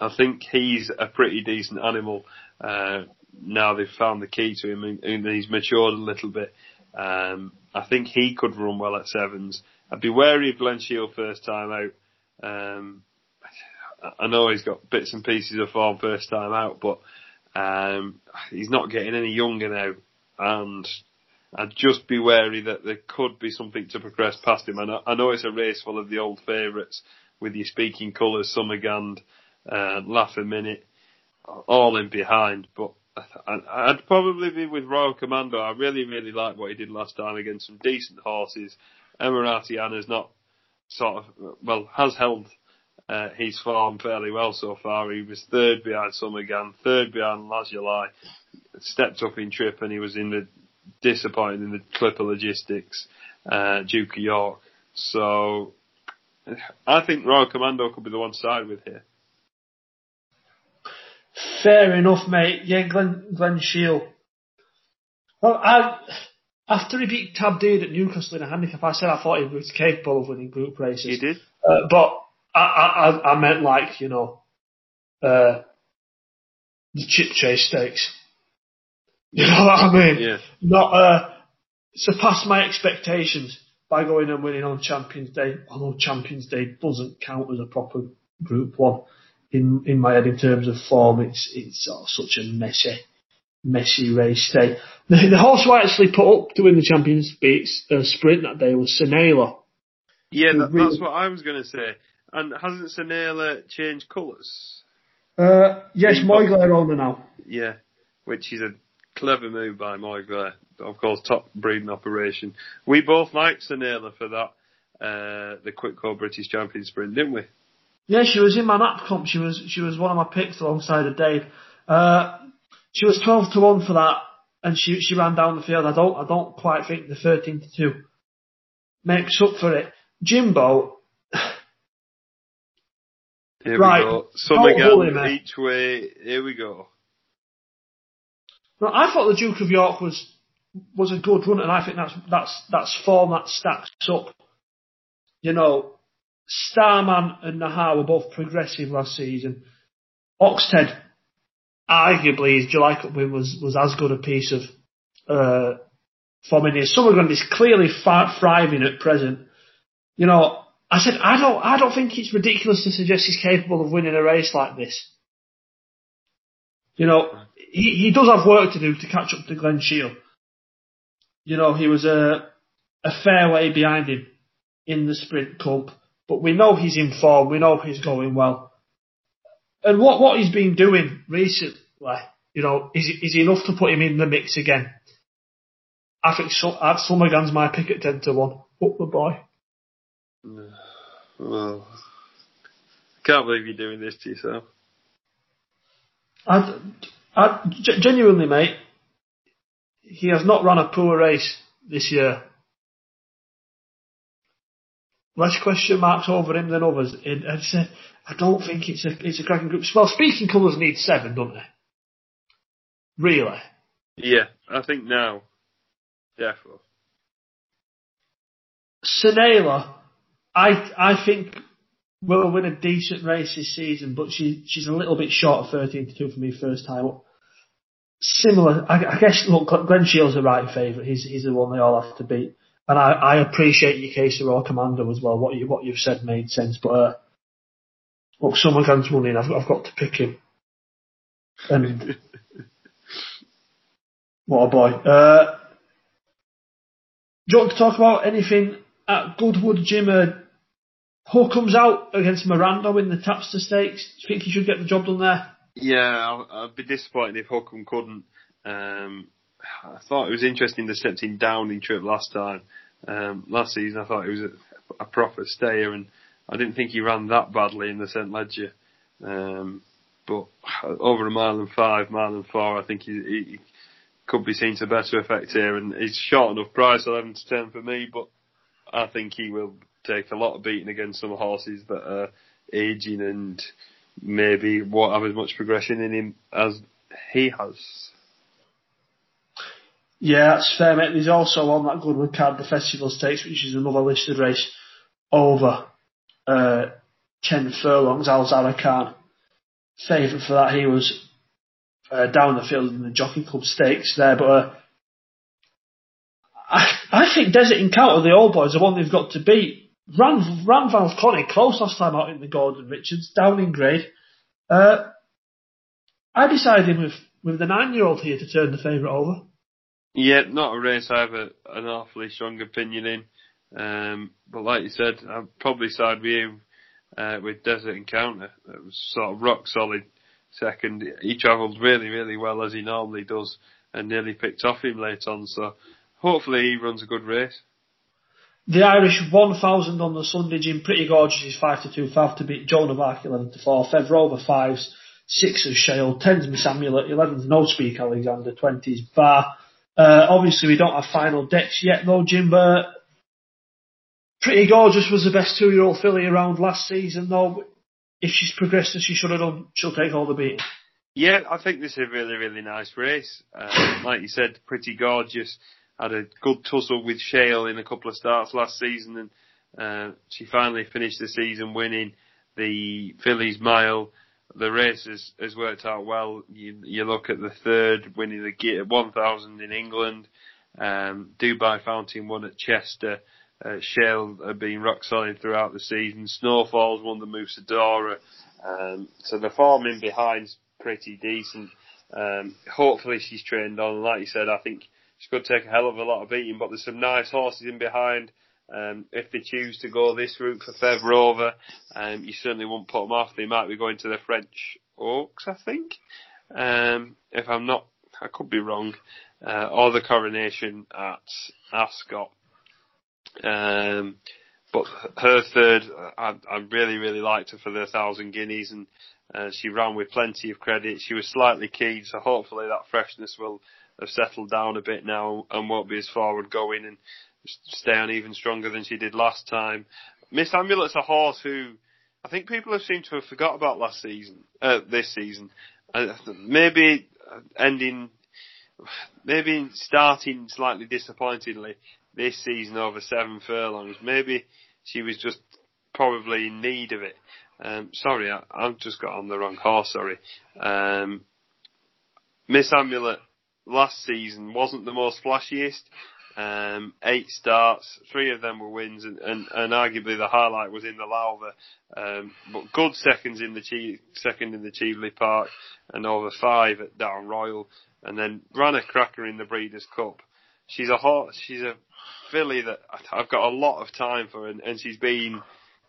I think he's a pretty decent animal. Uh, now they've found the key to him and, and he's matured a little bit. Um, I think he could run well at sevens. I'd be wary of Glen Shiel first time out. Um, I know he's got bits and pieces of form first time out, but um, he's not getting any younger now, and I'd just be wary that there could be something to progress past him. I know, I know it's a race full of the old favourites with your speaking colours, Summerghand, uh, Laugh a Minute, all in behind, but I'd probably be with Royal Commando. I really, really like what he did last time against some decent horses. Emaraaty Ana's not sort of, well, has held uh, his form fairly well so far. He was third behind Summerghand, third behind Lazuli, stepped up in trip and he was in the disappointing in the Clipper Logistics, uh, Duke of York. So, I think Royal Commando could be the one side with here. Fair enough, mate. Yeah, Glen, Glen Shiel. Well, I, after he beat Tab Tabdeed at Newcastle in a handicap, I said I thought he was capable of winning group races. He did. Uh, but I, I, I meant like, you know, uh, the Chipchase stakes. <laughs> You know what I mean? Yeah. Not, uh, surpass my expectations by going and winning on Champions Day, although Champions Day doesn't count as a proper group one in, in my head in terms of form. It's, it's oh, such a messy, messy race day. <laughs> The, the horse who I actually put up to win the Champions uh, sprint that day was Senela. Yeah, that, that's what I was going to say. And hasn't Senela changed colours? Uh, yes, Moyglare owner now. Yeah, which is a clever move by Moyglare. Of course, top breeding operation. We both liked Senela for that, uh, the QIPCO British Champion Sprint, didn't we? Yeah, she was in my nap comp. She was she was one of my picks alongside of Dave. Uh, she was twelve to one for that, and she she ran down the field. I don't I don't quite think the thirteen to two makes up for it. Jimbo. Here right. we go. Some again, each way. Here we go. Now, I thought the Duke of York was was a good run, and I think that's that's that's form that stacks up. You know, Starman and Nahar were both progressive last season. Oxted, arguably, his July Cup win was was as good a piece of uh, form in his Summerghand is clearly thriving at present. You know, I said I don't I don't think it's ridiculous to suggest he's capable of winning a race like this. You know, he, he does have work to do to catch up to Glen Shiel. You know, he was a, a fair way behind him in the sprint cup, but we know he's in form, we know he's going well. And what, what he's been doing recently, you know, is, is enough to put him in the mix again. I think so, uh, Summerghand's my pick at 10 to 1. Up the boy. <sighs> Well, I can't believe you're doing this to yourself. I, I, genuinely, mate, he has not run a poor race this year. Less question marks over him than others. And I said, I don't think it's a it's a cracking group. Well, speaking colours need seven, don't they? Really? Yeah, I think now, definitely. Senela, I I think we'll win a decent race this season, but she she's a little bit short of 13 to 2 for me first time. Similar, I, I guess, look, Glen Shiel's the right favourite. He's, he's the one they all have to beat. And I, I appreciate your case of Royal Commando as well. What you, what you've said made sense, but, uh, look, Summerghand's money and I've, I've got to pick him. And, <laughs> what a boy. Uh, do you want to talk about anything at Goodwood Jim? Uh, Hull comes out against Miranda in the Tapster Stakes. Do you think he should get the job done there? Yeah, I'd be disappointed if Hukum couldn't. Um, I thought it was interesting they stepped him down in trip last time. Um, last season I thought he was a, a, proper stayer and I didn't think he ran that badly in the St Leger. Um, but over a mile and five, mile and four, I think he, he could be seen to better effect here and he's short enough price, 11 to 10 for me, but I think he will take a lot of beating against some horses that are aging and maybe won't have as much progression in him as he has. Yeah, that's fair, mate. There's also on that Goodwood card the Festival Stakes, which is another listed race over uh, 10 furlongs. Al Zarakan, favourite for that. He was uh, down the field in the Jockey Club Stakes there, but uh, I, I think Desert Encounter, the old boys, the one they've got to beat. Ran, ran Valconi close last time out in the Gordon Richards, down in grade. Uh, I decided with, with the nine year old here to turn the favourite over. Yeah, not a race I have a, an awfully strong opinion in. Um, but like you said, I'd probably side with you uh, with Desert Encounter. It was sort of rock solid second. He travelled really, really well as he normally does and nearly picked off him late on. So hopefully he runs a good race. The Irish 1000 on the Sunday, Jim Pretty Gorgeous is 5 to 2 5 to beat Joan of Arc 11 to 4. Fev Rover 5s, 6s Shale, 10s Miss Amulet, 11s No Speak Alexander, 20s Bar. Uh, obviously we don't have final decks yet though, Jim, but Pretty Gorgeous was the best two year old filly around last season though. If she's progressed as she should have done, she'll take all the beating. Yeah, I think this is a really, really nice race. Uh, like you said, Pretty Gorgeous had a good tussle with Shale in a couple of starts last season, and uh, she finally finished the season winning the Fillies Mile. The race has, has worked out well. You, you look at the third, winning the 1000 in England. Um, Dubai Fountain won at Chester. Uh, Shale have been rock solid throughout the season. Snowfalls won the Musidora. Um, so the form in behind's pretty decent. Um, hopefully she's trained on. Like you said, I think she could take a hell of a lot of beating, but there's some nice horses in behind. Um, if they choose to go this route for Fev Rover, um, you certainly won't put them off. They might be going to the French Oaks, I think. Um, if I'm not, I could be wrong. Uh, or the Coronation at Ascot. Um, but her third, I, I really, really liked her for the thousand guineas and uh, she ran with plenty of credit. She was slightly keen, so hopefully that freshness will have settled down a bit now and won't be as forward going and stay on even stronger than she did last time. Miss Amulet's a horse who I think people have seemed to have forgot about last season, uh, this season. Uh, maybe ending, maybe starting slightly disappointingly this season over seven furlongs. Maybe she was just probably in need of it. Um, sorry, I, I've just got on the wrong horse. Sorry. Um, Miss Amulet last season wasn't the most flashiest. Um, eight starts, three of them were wins, and, and, and arguably the highlight was in the Lowther. Um, but good seconds in the che- second in the Cheveley Park, and over five at Down Royal, and then ran a cracker in the Breeders' Cup. She's a hot, she's a filly that I've got a lot of time for, and, and she's been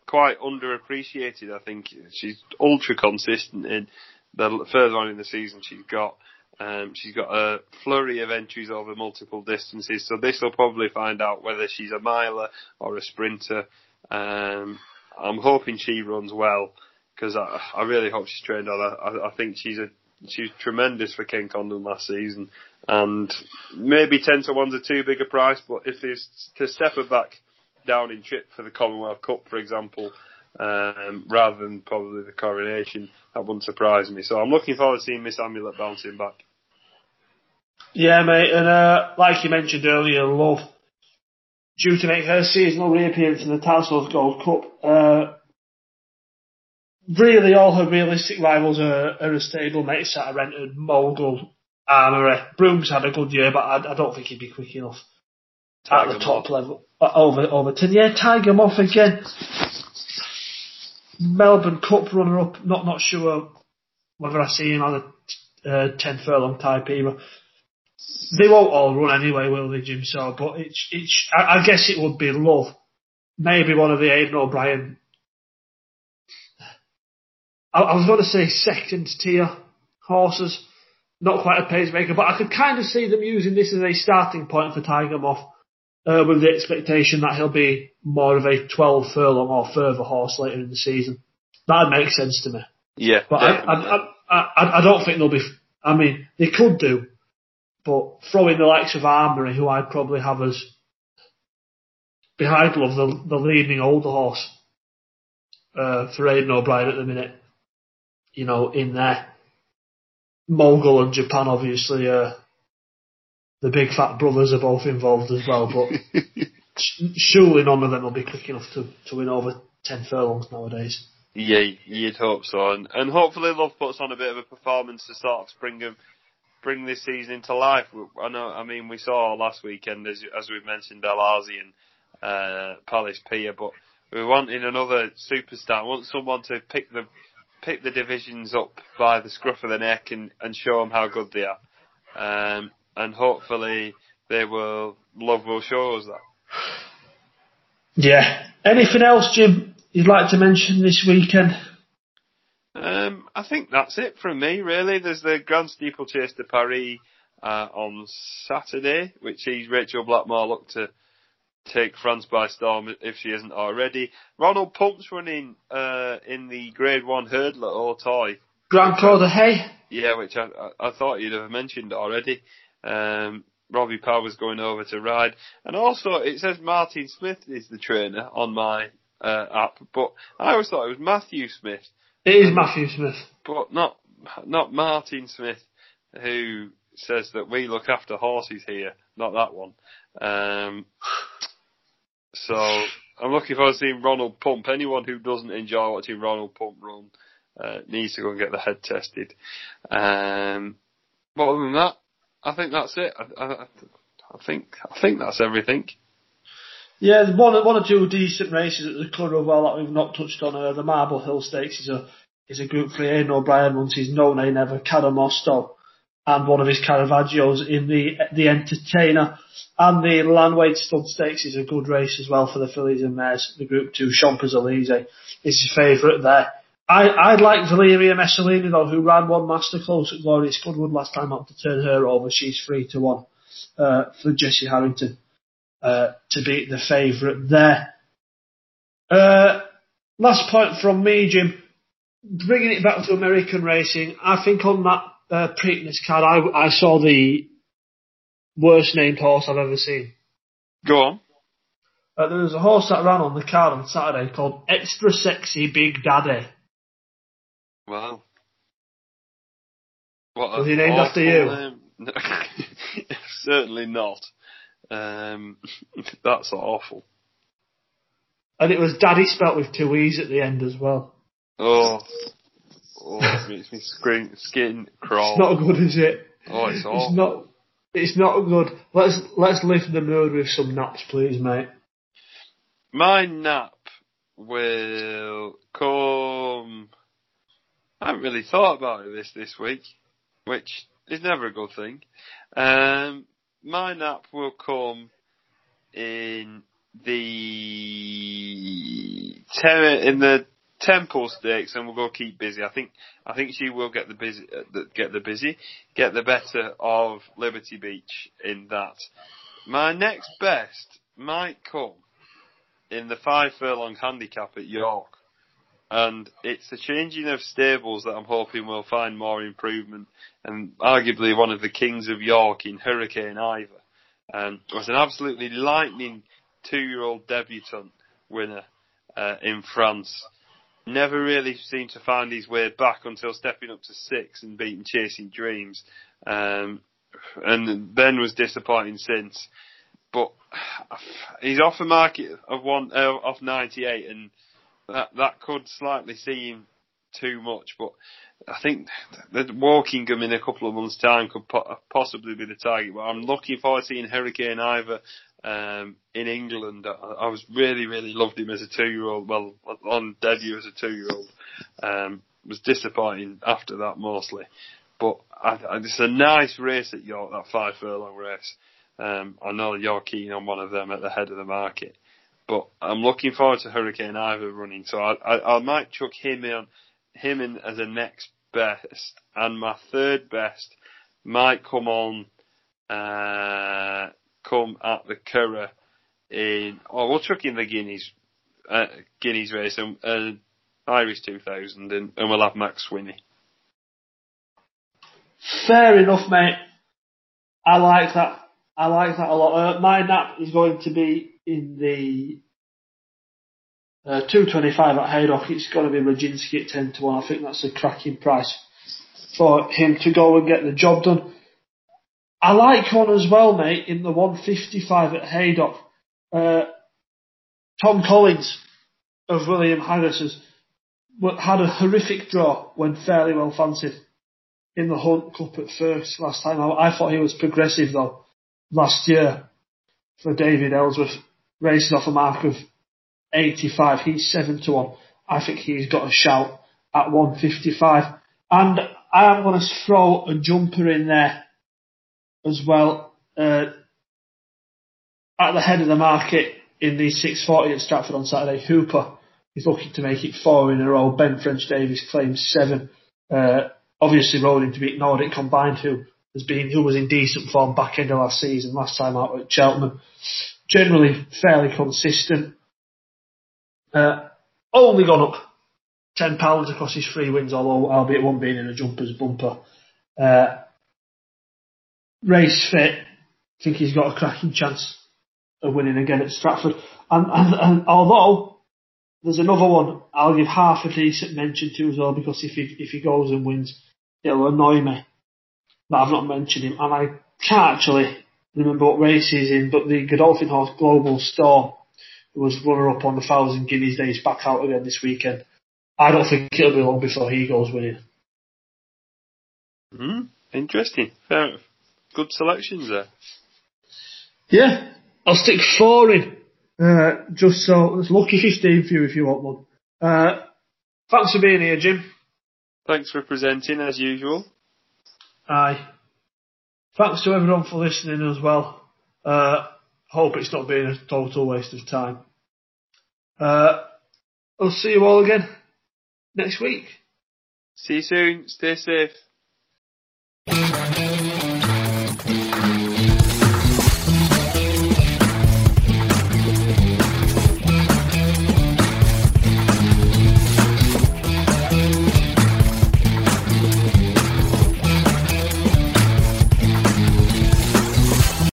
quite underappreciated. I think she's ultra consistent in the further on in the season she's got. Um, she's got a flurry of entries over multiple distances, so this will probably find out whether she's a miler or a sprinter. Um, I'm hoping she runs well because I, I really hope she's trained on. I, I think she's a she's tremendous for Ken Condon last season, and maybe ten to one's a too big a price. But if there's to step her back down in trip for the Commonwealth Cup, for example, um, rather than probably the coronation. That wouldn't surprise me. So I'm looking forward to seeing Miss Amulet bouncing back. Yeah, mate, and uh, like you mentioned earlier, Love due to make her seasonal reappearance in the Tassos Gold Cup. Uh, really, all her realistic rivals are, are a stable mate sat a rented Mogul, Armory. Brooms had a good year, but I, I don't think he'd be quick enough Tiger at the top Moth. level. Uh, over over ten. Yeah, Tiger Moth again. Melbourne Cup runner up. Not not sure whether I see him as a uh, ten furlong type either. They won't all run anyway, will they, Jim? So, but it's it's. I, I guess it would be love. Maybe one of the Aidan O'Brien. I, I was going to say second tier horses, not quite a pacemaker, but I could kind of see them using this as a starting point for Tiger Moth uh, with the expectation that he'll be more of a 12 furlong or further horse later in the season. That makes sense to me. Yeah. But I, I, I, I, don't think they'll be, I mean, they could do, but throwing the likes of Armory, who I'd probably have as behind Love, the, the leading older horse, uh, for Aidan O'Brien at the minute, you know, in there. Mogul and Japan obviously, uh, the big fat brothers are both involved as well. But <laughs> surely none of them will be quick enough to, to win over ten furlongs nowadays. Yeah, you'd hope so, and and hopefully Love puts on a bit of a performance to sort of bring them, bring this season into life. I know, I mean, we saw last weekend as as we've mentioned, Al Aasy and uh, Palace Pier, but we wanted another superstar. We want someone to pick the pick the divisions up by the scruff of the neck and and show them how good they are, um, and hopefully they will. Love will show us that. Yeah. Anything else, Jim? You'd like to mention this weekend? Um, I think that's it from me, really. There's the Grand Steeplechase de Paris uh, on Saturday, which sees Rachel Blackmore look to take France by storm if she isn't already. Ronald Pump's running uh, in the Grade 1 hurdle at Auteuil. Grande Course de Haies? Yeah, which I, I thought you'd have mentioned already. Um, Robbie Power's going over to ride. And also, it says Martin Smith is the trainer on my uh, app, but I always thought it was Matthew Smith. It is Matthew Smith. But not, not Martin Smith, who says that we look after horses here, not that one. Um, so, I'm looking forward to seeing Ronald Pump. Anyone who doesn't enjoy watching Ronald Pump run, uh, needs to go and get the head tested. Um, but other than that, I think that's it. I, I, I think I think that's everything. Yeah, one one or two decent races at the as well that we've not touched on. Uh, the Marble Hill Stakes is a is a Group Three. Aidan O'Brien runs his no name ever Cadamosto, and one of his Caravaggios in the the Entertainer. And the Lanwade Stud Stakes is a good race as well for the fillies and mares. The Group Two, Champs Elysees is his favourite there. I, I'd like Valeria Messalina though, who ran one master close at Glorious Goodwood last time out to turn her over. She's three to one, uh, for Jessie Harrington, uh, to be the favourite there. Uh, last point from me, Jim. Bringing it back to American racing, I think on that, uh, Preakness card, I, I saw the worst named horse I've ever seen. Go on. Uh, there was a horse that ran on the card on Saturday called Extra Sexy Big Daddy. Wow. What Was he named after you? Um, <laughs> <laughs> certainly not. Um, <laughs> that's awful. And it was Daddy spelt with two E's at the end as well. Oh, oh it makes me scream, skin crawl. It's not good, is it? Oh, it's awful. It's not. It's not good. Let's let's lift the mood with some naps, please, mate. My nap will come. I haven't really thought about it this this week, which is never a good thing. Um, my nap will come in the te- in the Temple Stakes, and we'll go keep busy. I think I think she will get the busy uh, get the busy get the better of Liberty Beach in that. My next best might come in the five furlong handicap at York. And it's the changing of stables that I'm hoping will find more improvement. And arguably one of the kings of York in Hurricane Ivor um, was an absolutely lightning two-year-old debutant winner uh, in France. Never really seemed to find his way back until stepping up to six and beating Chasing Dreams. Um, and then was disappointing since. But he's off a market of one uh, off 98 and that that could slightly seem too much, but I think that Wokingham in a couple of months' time could po- possibly be the target. But I'm looking forward to seeing Hurricane Ivor um, in England. I, I, was really, really loved him as a two-year-old. Well, on debut as a two-year-old, um, was disappointing after that mostly. But I, I, it's a nice race at York, that five furlong race. Um, I know you're keen on one of them at the head of the market. But I'm looking forward to Hurricane Ivor running, so I, I, I might chuck him in, him in as a next best, and my third best might come on, uh, come at the Curragh in, oh, we'll chuck in the Guineas, uh, Guineas race and, uh, Irish 2000, and, and we'll have Mac Swiney. Fair enough, mate. I like that. I like that a lot. Uh, my nap is going to be in the uh, 225 at Haydock. It's got to be Rajinsky at 10 to 1. I think that's a cracking price for him to go and get the job done. I like one as well, mate, in the 155 at Haydock. Uh, Tom Collins of William has had a horrific draw when fairly well fancied in the Hunt Cup at first last time. I, I thought he was progressive though last year for David Elsworth, racing off a mark of 85. He's 7 to 1. I think he's got a shout at 155. And I am going to throw a jumper in there as well. Uh, at the head of the market in the 640 at Stratford on Saturday, Hooper is looking to make it four in a row. Ben French Davis claims seven. Uh, obviously rolling to beat Nordic Combined, who has been, who was in decent form back end of last season, last time out at Cheltenham. Generally fairly consistent. Uh, only gone up ten pounds across his three wins, although albeit one being in a jumpers bumper. Uh, race fit, I think he's got a cracking chance of winning again at Stratford. And, and, and although there's another one I'll give half a decent mention to as well because if he if he goes and wins, it'll annoy me that I've not mentioned him. And I can't actually remember what race he's in, but the Godolphin Horse Global Storm was runner up on the Thousand Guineas Days back out again this weekend. I don't think it'll be long before he goes winning. Hmm, interesting. Fair. Good selections there. Yeah, I'll stick four in. Uh, just so it's lucky fifteen for you if you want one. Uh, thanks for being here, Jim. Thanks for presenting as usual. Aye. Thanks to everyone for listening as well. Uh, hope it's not been a total waste of time. Uh, I'll see you all again next week. See you soon. Stay safe.